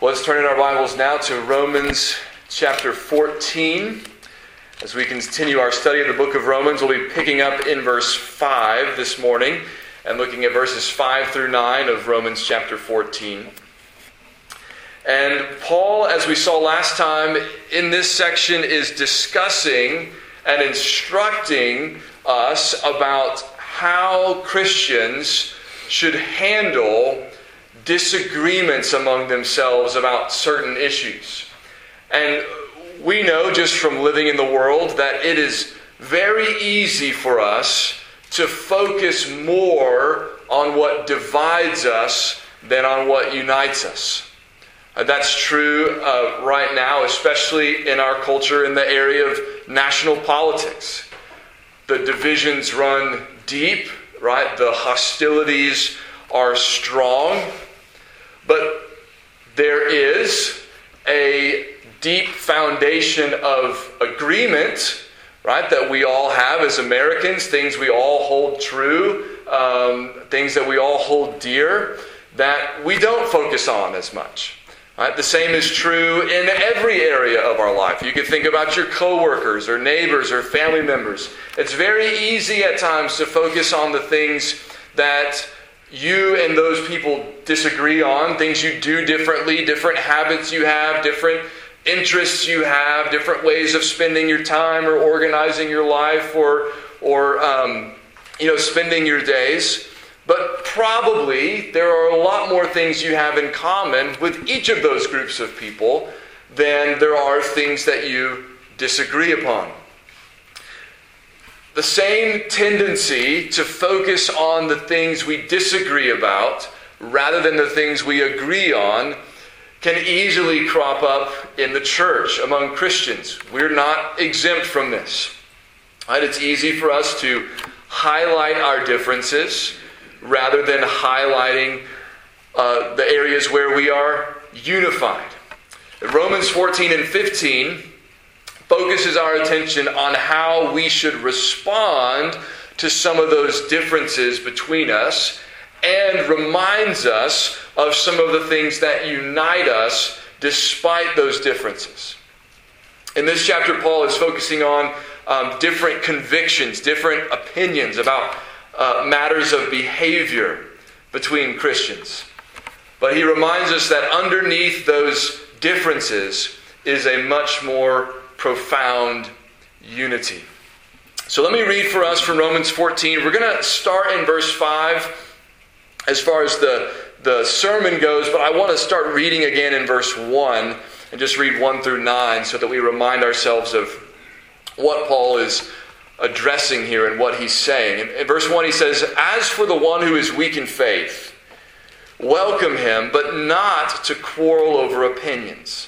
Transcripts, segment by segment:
Let's turn in our Bibles now to Romans chapter 14. As we continue our study of the book of Romans, we'll be picking up in verse 5 this morning and looking at verses 5 through 9 of Romans chapter 14. And Paul, as we saw last time, in this section is discussing and instructing us about how Christians should handle disagreements among themselves about certain issues. And we know just from living in the world that it is very easy for us to focus more on what divides us than on what unites us. Uh, that's true uh, right now, especially in our culture in the area of national politics. The divisions run deep, right? The hostilities are strong. But there is a deep foundation of agreement, right, that we all have as Americans, things we all hold true, um, things that we all hold dear, that we don't focus on as much. Right? The same is true in every area of our life. You can think about your coworkers or neighbors or family members. It's very easy at times to focus on the things that you and those people disagree on, things you do differently, different habits you have, different interests you have, different ways of spending your time or organizing your life or, or um, you know, spending your days. But probably there are a lot more things you have in common with each of those groups of people than there are things that you disagree upon the same tendency to focus on the things we disagree about rather than the things we agree on can easily crop up in the church among Christians. We're not exempt from this. Right? It's easy for us to highlight our differences rather than highlighting uh, the areas where we are unified. Romans 14 and 15, focuses our attention on how we should respond to some of those differences between us and reminds us of some of the things that unite us despite those differences. In this chapter, Paul is focusing on um, different convictions, different opinions about uh, matters of behavior between Christians. But he reminds us that underneath those differences is a much more profound unity. So let me read for us from Romans 14. We're going to start in verse 5 as far as the, the sermon goes, but I want to start reading again in verse 1 and just read 1 through 9 so that we remind ourselves of what Paul is addressing here and what he's saying. In, verse 1, he says, As for the one who is weak in faith, welcome him, but not to quarrel over opinions.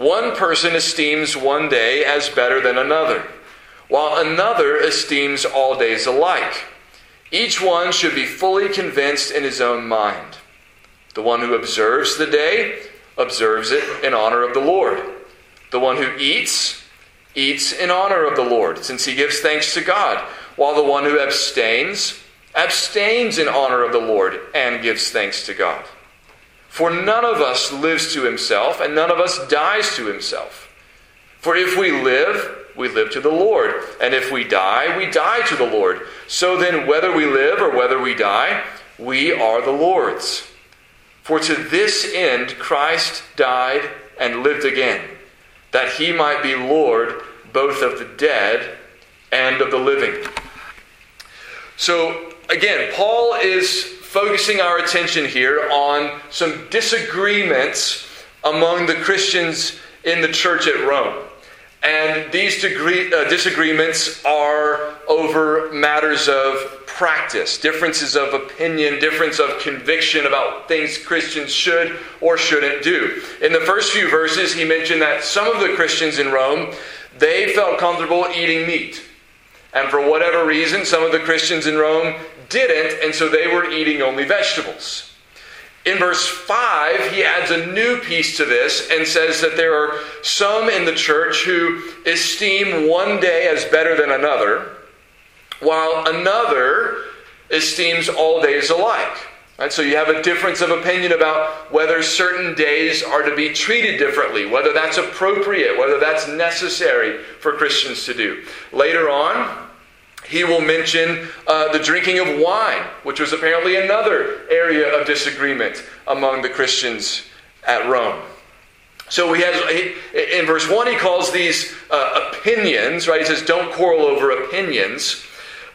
One person esteems one day as better than another, while another esteems all days alike. Each one should be fully convinced in his own mind. The one who observes the day observes it in honor of the Lord. The one who eats, eats in honor of the Lord, since he gives thanks to God, while the one who abstains, abstains in honor of the Lord and gives thanks to God. For none of us lives to himself, and none of us dies to himself. For if we live, we live to the Lord. And if we die, we die to the Lord. So then, whether we live or whether we die, we are the Lord's. For to this end Christ died and lived again, that he might be Lord both of the dead and of the living. So, again, Paul is focusing our attention here on some disagreements among the Christians in the church at Rome. And these degree, uh, disagreements are over matters of practice, differences of opinion, difference of conviction about things Christians should or shouldn't do. In the first few verses, he mentioned that some of the Christians in Rome, they felt comfortable eating meat. And for whatever reason, some of the Christians in Rome didn't, and so they were eating only vegetables. In verse 5, he adds a new piece to this and says that there are some in the church who esteem one day as better than another, while another esteems all days alike. Right, so you have a difference of opinion about whether certain days are to be treated differently, whether that's appropriate, whether that's necessary for Christians to do. Later on, he will mention uh, the drinking of wine, which was apparently another area of disagreement among the Christians at Rome. So he has in verse one he calls these uh, opinions, right? He says, "Don't quarrel over opinions."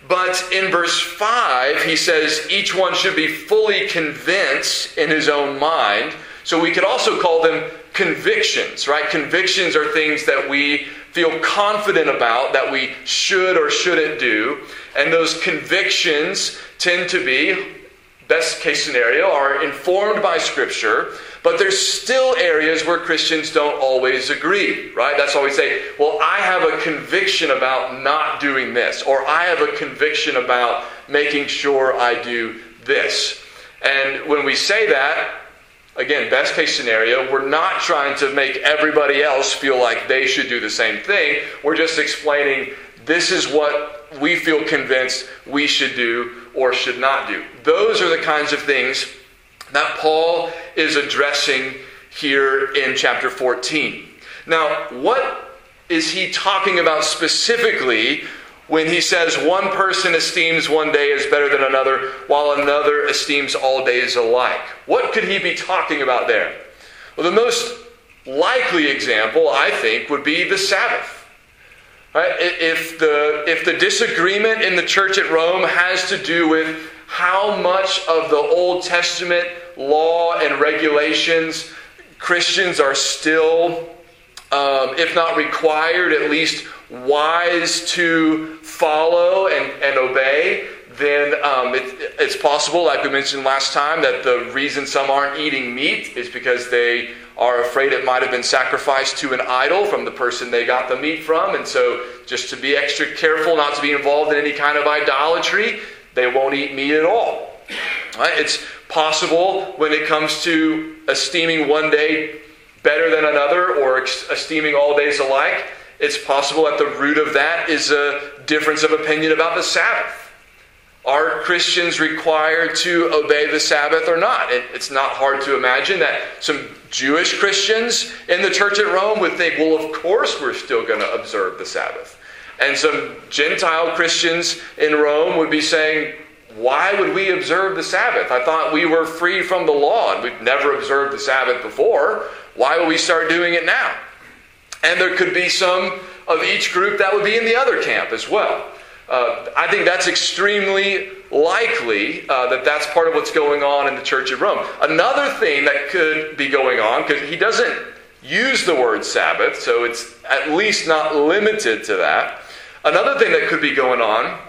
But in verse 5, he says each one should be fully convinced in his own mind. So we could also call them convictions, right? Convictions are things that we feel confident about that we should or shouldn't do. And those convictions tend to be, best case scenario, are informed by Scripture, but there's still areas where Christians don't always agree, right? That's why we say, well, I have a conviction about not doing this, or I have a conviction about making sure I do this. And when we say that, again, best case scenario, we're not trying to make everybody else feel like they should do the same thing. We're just explaining this is what we feel convinced we should do or should not do. Those are the kinds of things that Paul is addressing here in chapter 14. Now, what is he talking about specifically when he says one person esteems one day as better than another, while another esteems all days alike. What could he be talking about there? Well, the most likely example, I think, would be the Sabbath. Right? If, the, if the disagreement in the church at Rome has to do with how much of the Old Testament law and regulations Christians are still, um, if not required, at least wise to follow and, and obey, then um, it, it's possible, like we mentioned last time, that the reason some aren't eating meat is because they are afraid it might have been sacrificed to an idol from the person they got the meat from. And so, just to be extra careful not to be involved in any kind of idolatry, they won't eat meat at all. Right? It's possible when it comes to esteeming one day better than another or esteeming all days alike it's possible at the root of that is a difference of opinion about the Sabbath. Are Christians required to obey the Sabbath or not? it's not hard to imagine that some Jewish Christians in the church at Rome would think, well, of course we're still going to observe the Sabbath. And some Gentile Christians in Rome would be saying, why would we observe the Sabbath? I thought we were free from the law and we've never observed the Sabbath before. Why would we start doing it now? And there could be some of each group that would be in the other camp as well. Uh, I think that's extremely likely uh, that that's part of what's going on in the Church of Rome. Another thing that could be going on, because he doesn't use the word Sabbath, so it's at least not limited to that. Another thing that could be going on,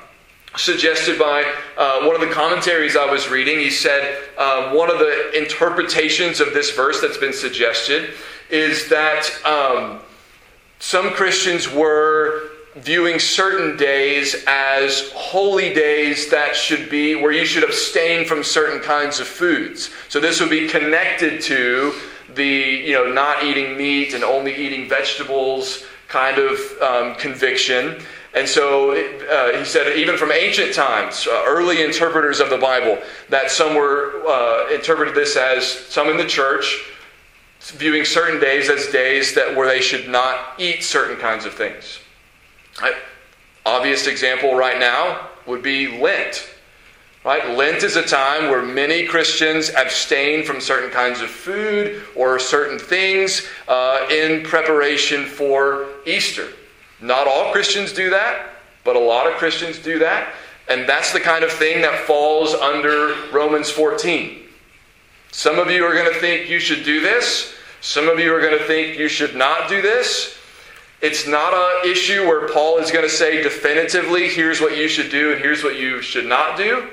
suggested by uh, one of the commentaries I was reading, he said uh, one of the interpretations of this verse that's been suggested is that. Um, some Christians were viewing certain days as holy days that should be where you should abstain from certain kinds of foods. So this would be connected to the you know not eating meat and only eating vegetables kind of um, conviction. And so uh, he said, even from ancient times, uh, early interpreters of the Bible, that some were uh, interpreted this as some in the church viewing certain days as days that where they should not eat certain kinds of things. Obvious example right now would be Lent. Right? Lent is a time where many Christians abstain from certain kinds of food or certain things uh, in preparation for Easter. Not all Christians do that, but a lot of Christians do that. And that's the kind of thing that falls under Romans 14. Some of you are going to think you should do this. Some of you are going to think you should not do this. It's not an issue where Paul is going to say definitively, here's what you should do and here's what you should not do.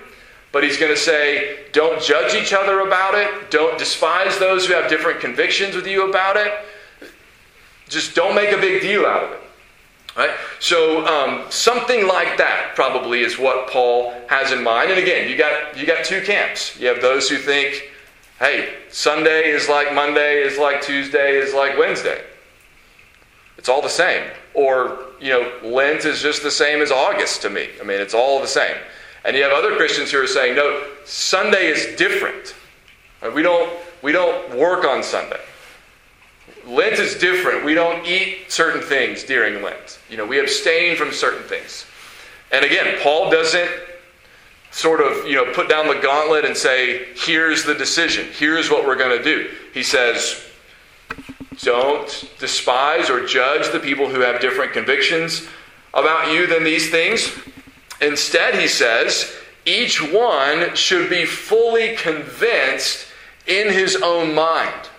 But he's going to say, don't judge each other about it. Don't despise those who have different convictions with you about it. Just don't make a big deal out of it. Right? So um, something like that probably is what Paul has in mind. And again, you got you got two camps. You have those who think, hey, Sunday is like Monday, is like Tuesday, is like Wednesday. It's all the same. Or, you know, Lent is just the same as August to me. I mean, it's all the same. And you have other Christians who are saying, no, Sunday is different. We don't, we don't work on Sunday. Lent is different. We don't eat certain things during Lent. You know, we abstain from certain things. And again, Paul doesn't sort of, you know, put down the gauntlet and say, here's the decision. Here's what we're going to do. He says, don't despise or judge the people who have different convictions about you than these things. Instead, he says, each one should be fully convinced in his own mind.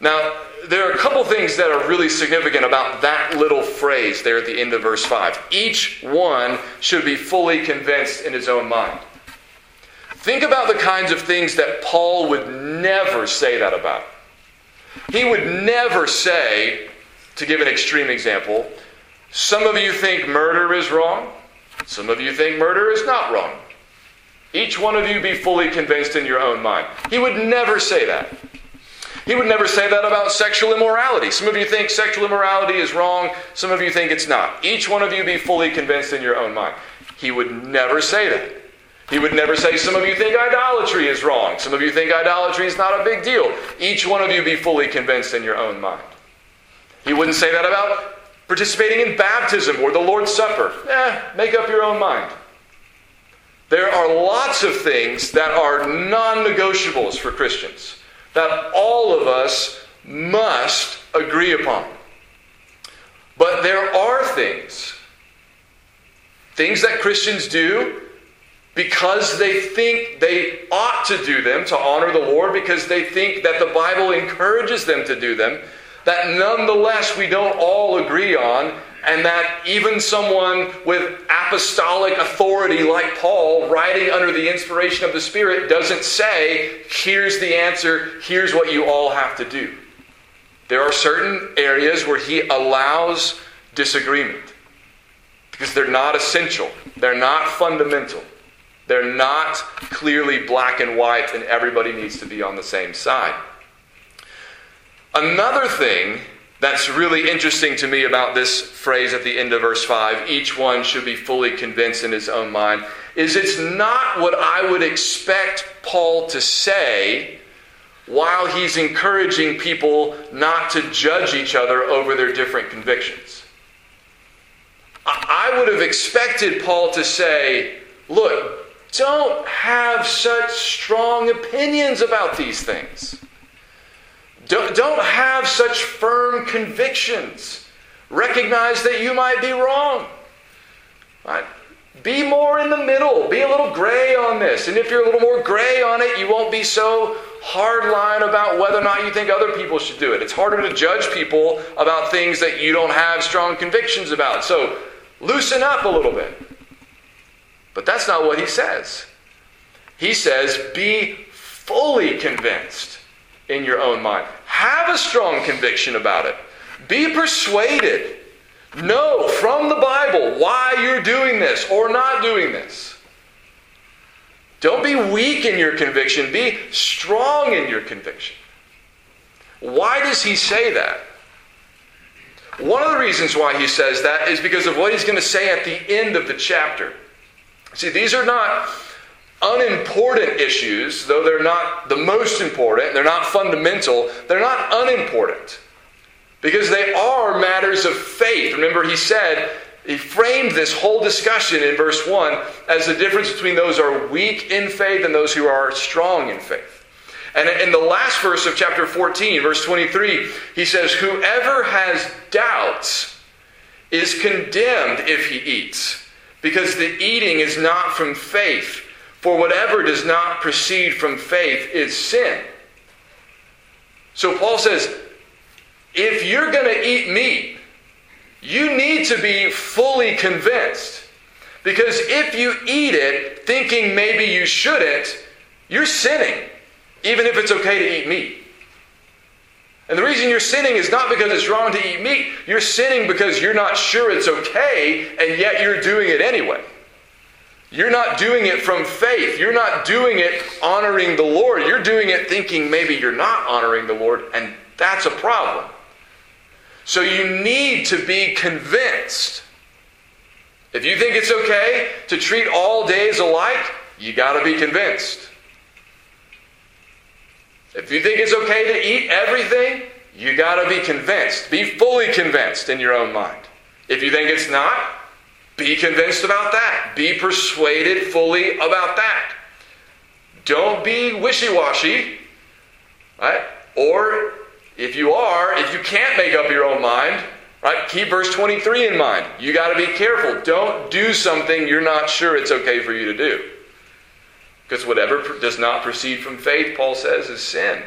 Now, there are a couple things that are really significant about that little phrase there at the end of verse 5. Each one should be fully convinced in his own mind. Think about the kinds of things that Paul would never say that about. He would never say, to give an extreme example, some of you think murder is wrong, some of you think murder is not wrong. Each one of you be fully convinced in your own mind. He would never say that. He would never say that about sexual immorality. Some of you think sexual immorality is wrong, some of you think it's not. Each one of you be fully convinced in your own mind. He would never say that. He would never say, Some of you think idolatry is wrong. Some of you think idolatry is not a big deal. Each one of you be fully convinced in your own mind. He wouldn't say that about participating in baptism or the Lord's Supper. Eh, make up your own mind. There are lots of things that are non negotiables for Christians that all of us must agree upon. But there are things, things that Christians do because they think they ought to do them to honor the Lord, because they think that the Bible encourages them to do them, that nonetheless we don't all agree on, and that even someone with apostolic authority like Paul, writing under the inspiration of the Spirit, doesn't say, here's the answer, here's what you all have to do. There are certain areas where he allows disagreement because they're not essential, they're not fundamental. They're not clearly black and white, and everybody needs to be on the same side. Another thing that's really interesting to me about this phrase at the end of verse 5 each one should be fully convinced in his own mind is it's not what I would expect Paul to say while he's encouraging people not to judge each other over their different convictions. I would have expected Paul to say, look, don't have such strong opinions about these things. Don't, don't have such firm convictions. Recognize that you might be wrong. Right? Be more in the middle. Be a little gray on this. And if you're a little more gray on it, you won't be so hard hardline about whether or not you think other people should do it. It's harder to judge people about things that you don't have strong convictions about. So loosen up a little bit. But that's not what he says. He says, be fully convinced in your own mind. Have a strong conviction about it. Be persuaded. Know from the Bible why you're doing this or not doing this. Don't be weak in your conviction, be strong in your conviction. Why does he say that? One of the reasons why he says that is because of what he's going to say at the end of the chapter. See, these are not unimportant issues, though they're not the most important, they're not fundamental, they're not unimportant. Because they are matters of faith. Remember, he said, he framed this whole discussion in verse 1 as the difference between those who are weak in faith and those who are strong in faith. And in the last verse of chapter 14, verse 23, he says, Whoever has doubts is condemned if he eats because the eating is not from faith. For whatever does not proceed from faith is sin. So Paul says, if you're going to eat meat, you need to be fully convinced. Because if you eat it thinking maybe you shouldn't, you're sinning, even if it's okay to eat meat. And the reason you're sinning is not because it's wrong to eat meat. You're sinning because you're not sure it's okay, and yet you're doing it anyway. You're not doing it from faith. You're not doing it honoring the Lord. You're doing it thinking maybe you're not honoring the Lord, and that's a problem. So you need to be convinced. If you think it's okay to treat all days alike, you got to be convinced. If you think it's okay to eat everything, you got to be convinced. Be fully convinced in your own mind. If you think it's not, be convinced about that. Be persuaded fully about that. Don't be wishy washy, right? Or if you are, if you can't make up your own mind, right, keep verse 23 in mind. You got to be careful. Don't do something you're not sure it's okay for you to do. Because whatever does not proceed from faith, Paul says, is sin.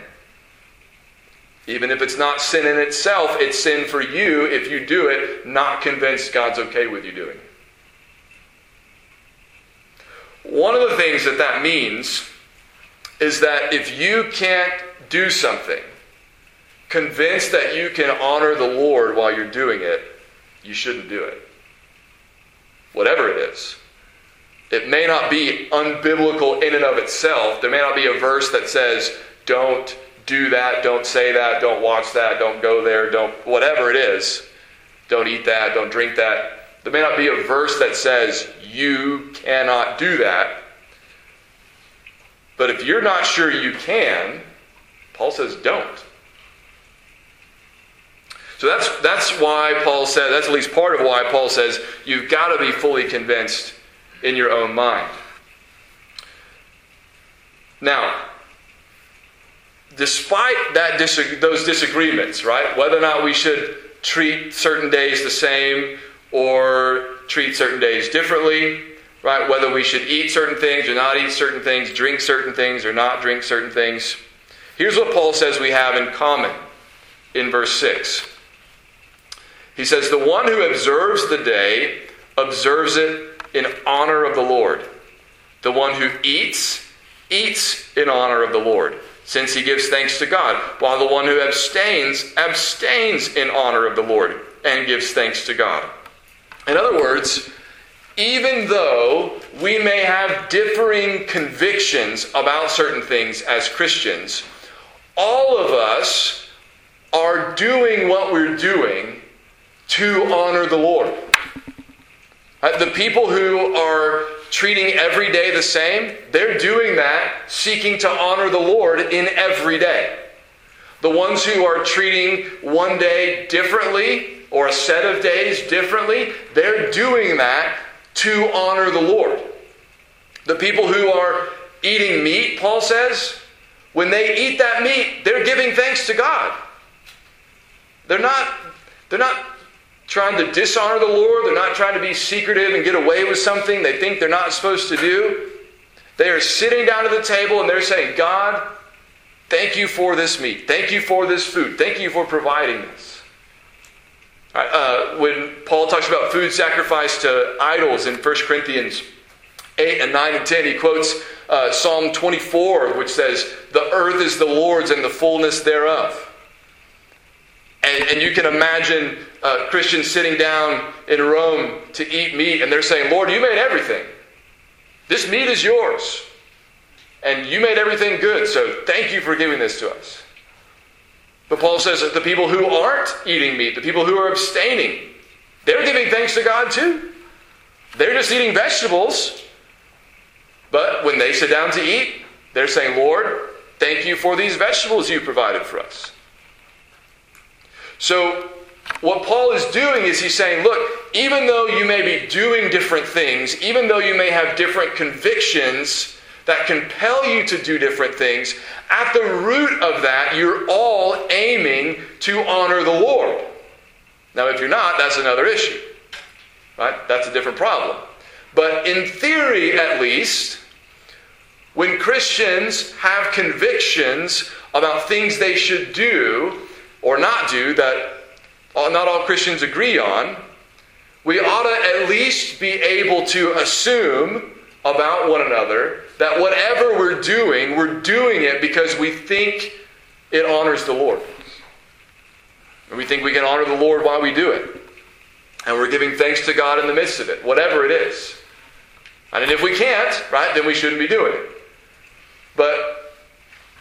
Even if it's not sin in itself, it's sin for you if you do it, not convinced God's okay with you doing it. One of the things that that means is that if you can't do something, convinced that you can honor the Lord while you're doing it, you shouldn't do it. Whatever it is. It may not be unbiblical in and of itself. There may not be a verse that says, don't do that, don't say that, don't watch that, don't go there, don't, whatever it is. Don't eat that, don't drink that. There may not be a verse that says, you cannot do that. But if you're not sure you can, Paul says, don't. So that's, that's why Paul said, that's at least part of why Paul says, you've got to be fully convinced in your own mind. Now, despite that those disagreements, right, whether or not we should treat certain days the same or treat certain days differently, right, whether we should eat certain things or not eat certain things, drink certain things or not drink certain things, here's what Paul says we have in common in verse 6. He says, The one who observes the day observes it in honor of the Lord. The one who eats, eats in honor of the Lord, since he gives thanks to God, while the one who abstains, abstains in honor of the Lord and gives thanks to God. In other words, even though we may have differing convictions about certain things as Christians, all of us are doing what we're doing to honor the Lord. Uh, the people who are treating every day the same, they're doing that seeking to honor the Lord in every day. The ones who are treating one day differently or a set of days differently, they're doing that to honor the Lord. The people who are eating meat, Paul says, when they eat that meat, they're giving thanks to God. They're not, they're not trying to dishonor the Lord. They're not trying to be secretive and get away with something they think they're not supposed to do. They are sitting down at the table and they're saying, God, thank you for this meat. Thank you for this food. Thank you for providing this. Uh, when Paul talks about food sacrificed to idols in 1 Corinthians 8 and 9 and 10, he quotes uh, Psalm 24, which says, The earth is the Lord's and the fullness thereof. And, and you can imagine uh, Christians sitting down in Rome to eat meat, and they're saying, Lord, you made everything. This meat is yours. And you made everything good, so thank you for giving this to us. But Paul says that the people who aren't eating meat, the people who are abstaining, they're giving thanks to God too. They're just eating vegetables. But when they sit down to eat, they're saying, Lord, thank you for these vegetables you provided for us. So, what Paul is doing is he's saying, look, even though you may be doing different things, even though you may have different convictions that compel you to do different things, at the root of that, you're all aiming to honor the Lord. Now, if you're not, that's another issue. Right? That's a different problem. But in theory, at least, when Christians have convictions about things they should do, or not do that not all Christians agree on, we ought to at least be able to assume about one another that whatever we're doing, we're doing it because we think it honors the Lord. And we think we can honor the Lord while we do it. And we're giving thanks to God in the midst of it, whatever it is. And if we can't, right, then we shouldn't be doing it. But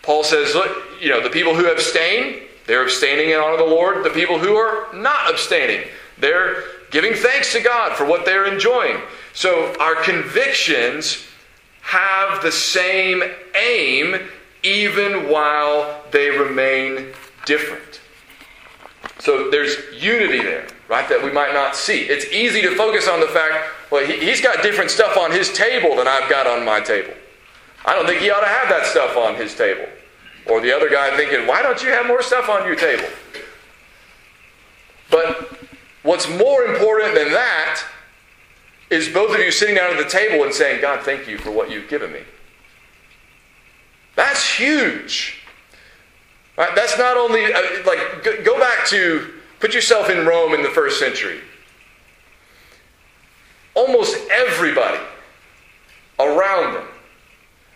Paul says, look, you know, the people who abstain, they're abstaining in honor of the Lord. The people who are not abstaining, they're giving thanks to God for what they're enjoying. So our convictions have the same aim even while they remain different. So there's unity there, right, that we might not see. It's easy to focus on the fact, well, he, has got different stuff on his table than I've got on my table. I don't think he ought to have that stuff on his table. Or the other guy thinking, why don't you have more stuff on your table? But what's more important than that is both of you sitting down at the table and saying, God, thank you for what you've given me. That's huge. Right? That's not only, uh, like, go back to, put yourself in Rome in the first century. Almost everybody around them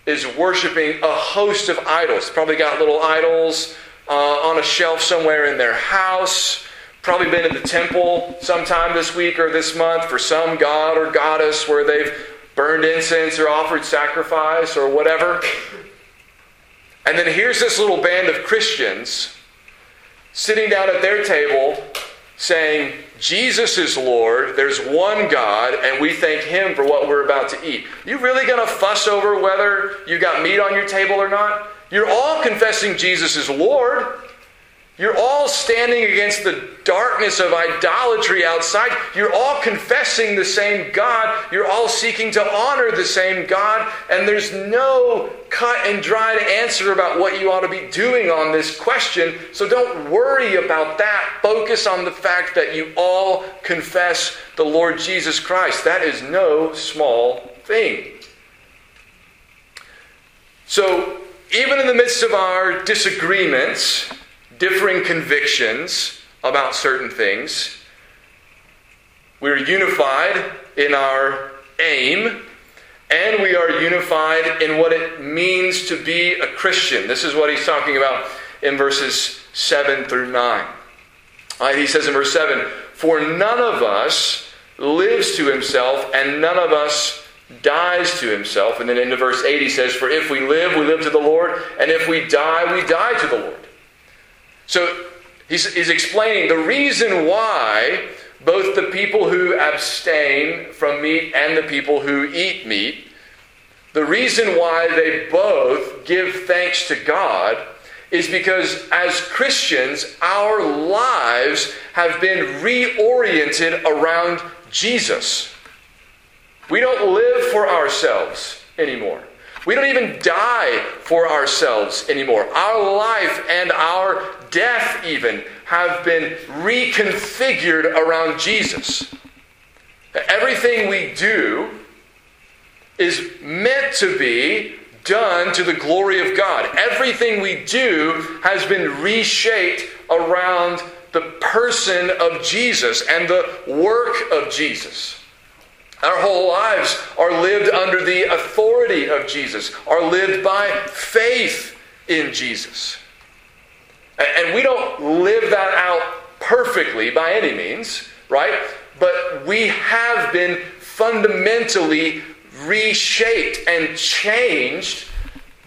is worshiping a host of idols. Probably got little idols uh, on a shelf somewhere in their house. Probably been in the temple sometime this week or this month for some god or goddess where they've burned incense or offered sacrifice or whatever. And then here's this little band of Christians sitting down at their table saying, Jesus is Lord, there's one God, and we thank Him for what we're about to eat. You really going to fuss over whether you got meat on your table or not? You're all confessing Jesus is Lord. You're all standing against the darkness of idolatry outside. You're all confessing the same God. You're all seeking to honor the same God. And there's no cut and dried answer about what you ought to be doing on this question. So don't worry about that. Focus on the fact that you all confess the Lord Jesus Christ. That is no small thing. So, even in the midst of our disagreements, differing convictions about certain things. We're unified in our aim, and we are unified in what it means to be a Christian. This is what he's talking about in verses 7 through 9. Right, he says in verse 7 For none of us lives to himself, and none of us dies to himself. And then into verse 8 he says, For if we live, we live to the Lord, and if we die, we die to the Lord. So he's, he's explaining the reason why both the people who abstain from meat and the people who eat meat, the reason why they both give thanks to God is because as Christians, our lives have been reoriented around Jesus. We don't live for ourselves anymore. We don't even die for ourselves anymore. Our life and our death, even, have been reconfigured around Jesus. Everything we do is meant to be done to the glory of God. Everything we do has been reshaped around the person of Jesus and the work of Jesus. Our whole lives are lived under the authority of Jesus, are lived by faith in Jesus. And we don't live that out perfectly by any means, right? But we have been fundamentally reshaped and changed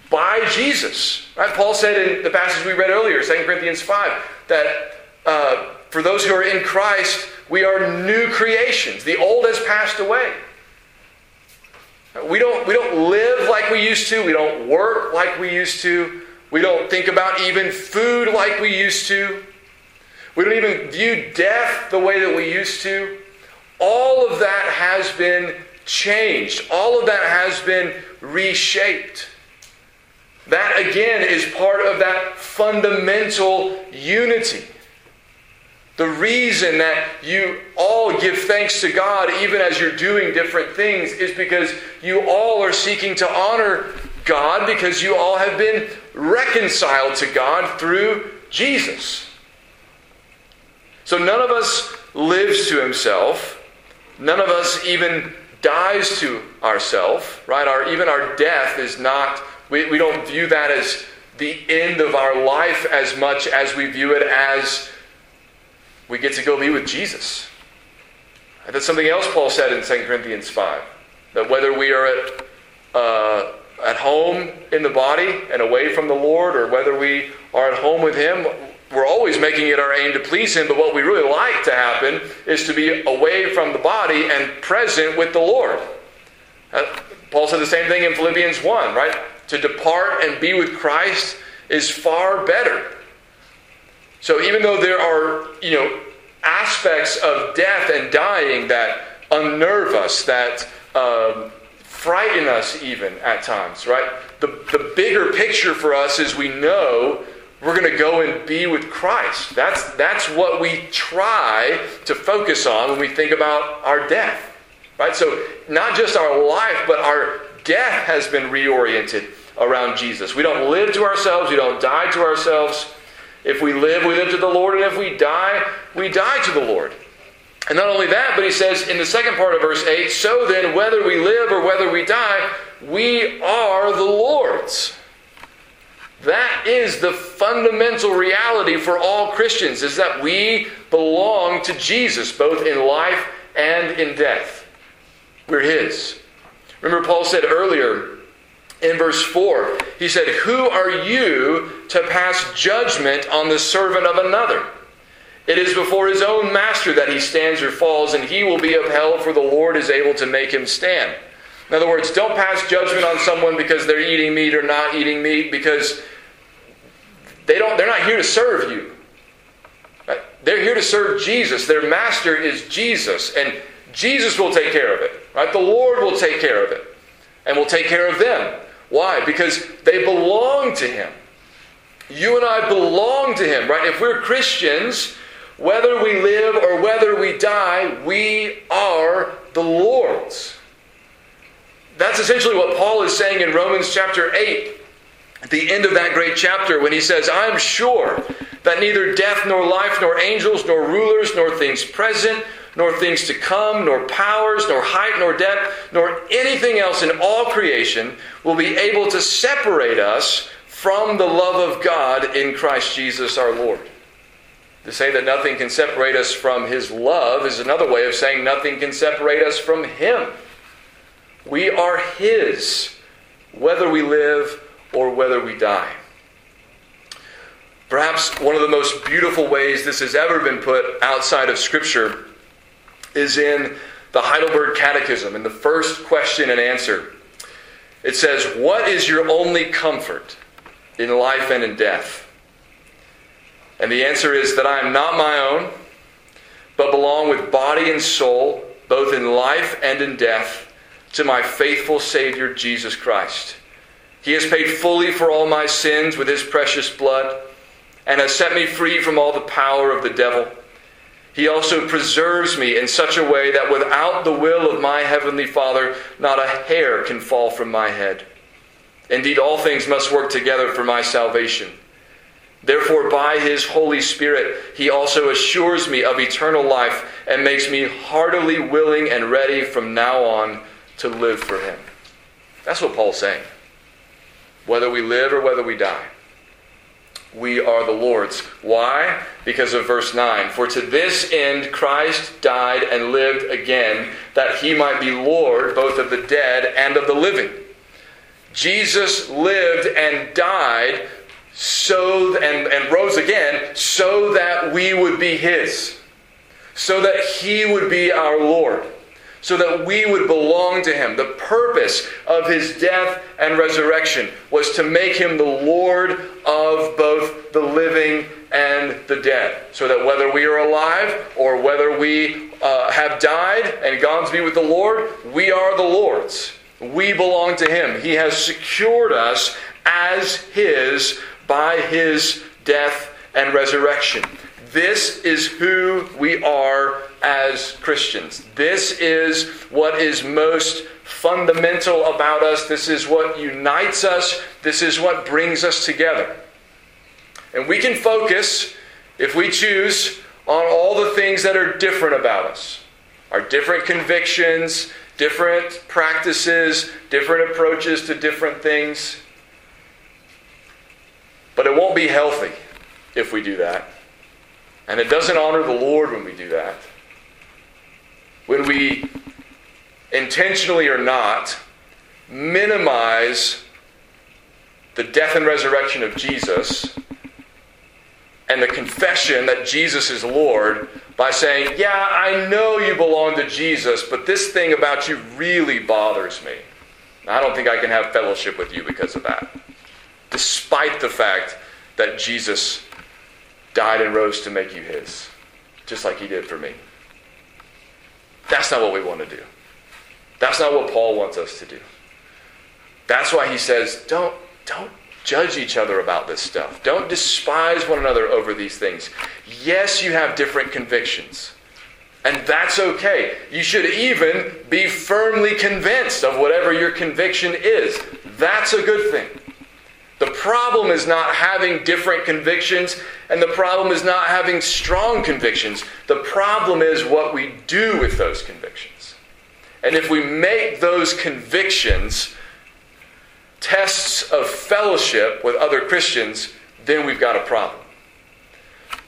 by Jesus. Right? Paul said in the passage we read earlier, 2 Corinthians 5, that uh, for those who are in Christ, we are new creations. The old has passed away. We don't, we don't live like we used to. We don't work like we used to. We don't think about even food like we used to. We don't even view death the way that we used to. All of that has been changed. All of that has been reshaped. That, again, is part of that fundamental unity. The reason that you all give thanks to God, even as you're doing different things, is because you all are seeking to honor God because you all have been reconciled to God through Jesus. So none of us lives to himself, none of us even dies to ourselves, right? Our, even our death is not, we, we don't view that as the end of our life as much as we view it as we get to go be with Jesus. That's something else Paul said in 2 Corinthians 5. That whether we are at, uh, at home in the body and away from the Lord, or whether we are at home with Him, we're always making it our aim to please Him. But what we really like to happen is to be away from the body and present with the Lord. Uh, Paul said the same thing in Philippians 1, right? To depart and be with Christ is far better. So even though there are, you know, aspects of death and dying that unnerve us, that um, frighten us even at times, right? The, the bigger picture for us is we know we're going to go and be with Christ. That's, that's what we try to focus on when we think about our death, right? So not just our life, but our death has been reoriented around Jesus. We don't live to ourselves, we don't die to ourselves. If we live, we live to the Lord, and if we die, we die to the Lord. And not only that, but he says in the second part of verse 8 So then, whether we live or whether we die, we are the Lord's. That is the fundamental reality for all Christians is that we belong to Jesus both in life and in death. We're his. Remember Paul said earlier in verse 4, he said, "Who are you to pass judgment on the servant of another?" It is before his own master that he stands or falls, and he will be upheld, for the Lord is able to make him stand. In other words, don't pass judgment on someone because they're eating meat or not eating meat, because they don't, they're not here to serve you. Right? They're here to serve Jesus. Their master is Jesus, and Jesus will take care of it. Right? The Lord will take care of it, and will take care of them. Why? Because they belong to Him. You and I belong to Him, right? If we're Christians, whether we live or whether we die, we are the Lord's. That's essentially what Paul is saying in Romans chapter 8, at the end of that great chapter, when he says, I'm sure that neither death nor life, nor angels, nor rulers, nor things present, nor things to come, nor powers, nor height, nor depth, nor anything else in all creation will be able to separate us from the love of God in Christ Jesus our Lord. To say that nothing can separate us from His love is another way of saying nothing can separate us from Him. We are His, whether we live or whether we die. Perhaps one of the most beautiful ways this has ever been put outside of Scripture is in the Heidelberg Catechism, in the first question and answer. It says, What is your only comfort in life and in death? And the answer is that I am not my own, but belong with body and soul, both in life and in death, to my faithful Savior, Jesus Christ. He has paid fully for all my sins with his precious blood, and has set me free from all the power of the devil. He also preserves me in such a way that without the will of my heavenly Father, not a hair can fall from my head. Indeed, all things must work together for my salvation Therefore, by his Holy Spirit, he also assures me of eternal life and makes me heartily willing and ready from now on to live for him. That's what Paul's saying. Whether we live or whether we die, we are the Lord's. Why? Because of verse 9. For to this end Christ died and lived again, that he might be Lord both of the dead and of the living. Jesus lived and died so and, and rose again so that we would be his so that he would be our lord so that we would belong to him. The purpose of his death and resurrection was to make him the lord of both the living and the dead so that whether we are alive or whether we uh, have died and gone to be with the lord we are the lord's. We belong to him. He has secured us as his by his death and resurrection. This is who we are as Christians. This is what is most fundamental about us. This is what unites us. This is what brings us together. And we can focus, if we choose, on all the things that are different about us. our different convictions, different practices, different approaches to different things. But it won't be healthy if we do that. And it doesn't honor the Lord when we do that. When we intentionally or not minimize the death and resurrection of Jesus and the confession that Jesus is Lord by saying, Yeah, I know you belong to Jesus, but this thing about you really bothers me. I don't think I can have fellowship with you because of that. Despite the fact that Jesus died and rose to make you his, just like he did for me. That's not what we want to do. That's not what Paul wants us to do. That's why he says, don't, don't judge each other about this stuff. Don't despise one another over these things. Yes, you have different convictions. And that's okay. You should even be firmly convinced of whatever your conviction is. That's a good thing. The problem is not having different convictions, and the problem is not having strong convictions. The problem is what we do with those convictions. And if we make those convictions tests of fellowship with other Christians, then we've got a problem.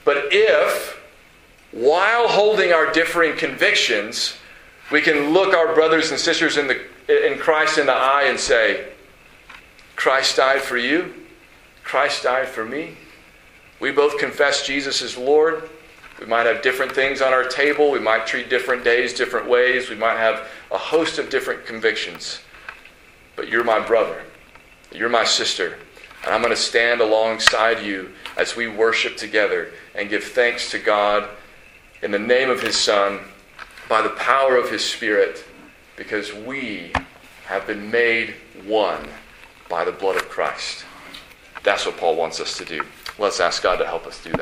But if, while holding our differing convictions, we can look our brothers and sisters in, the, in Christ in the eye and say, Christ died for you, Christ died for me. We both confess Jesus is Lord. We might have different things on our table. We might treat different days different ways. We might have a host of different convictions. But you're my brother. You're my sister, and I'm going to stand alongside you as we worship together and give thanks to God in the name of His Son, by the power of His Spirit, because we have been made one by the blood of Christ. That's what Paul wants us to do. Let's ask God to help us do that.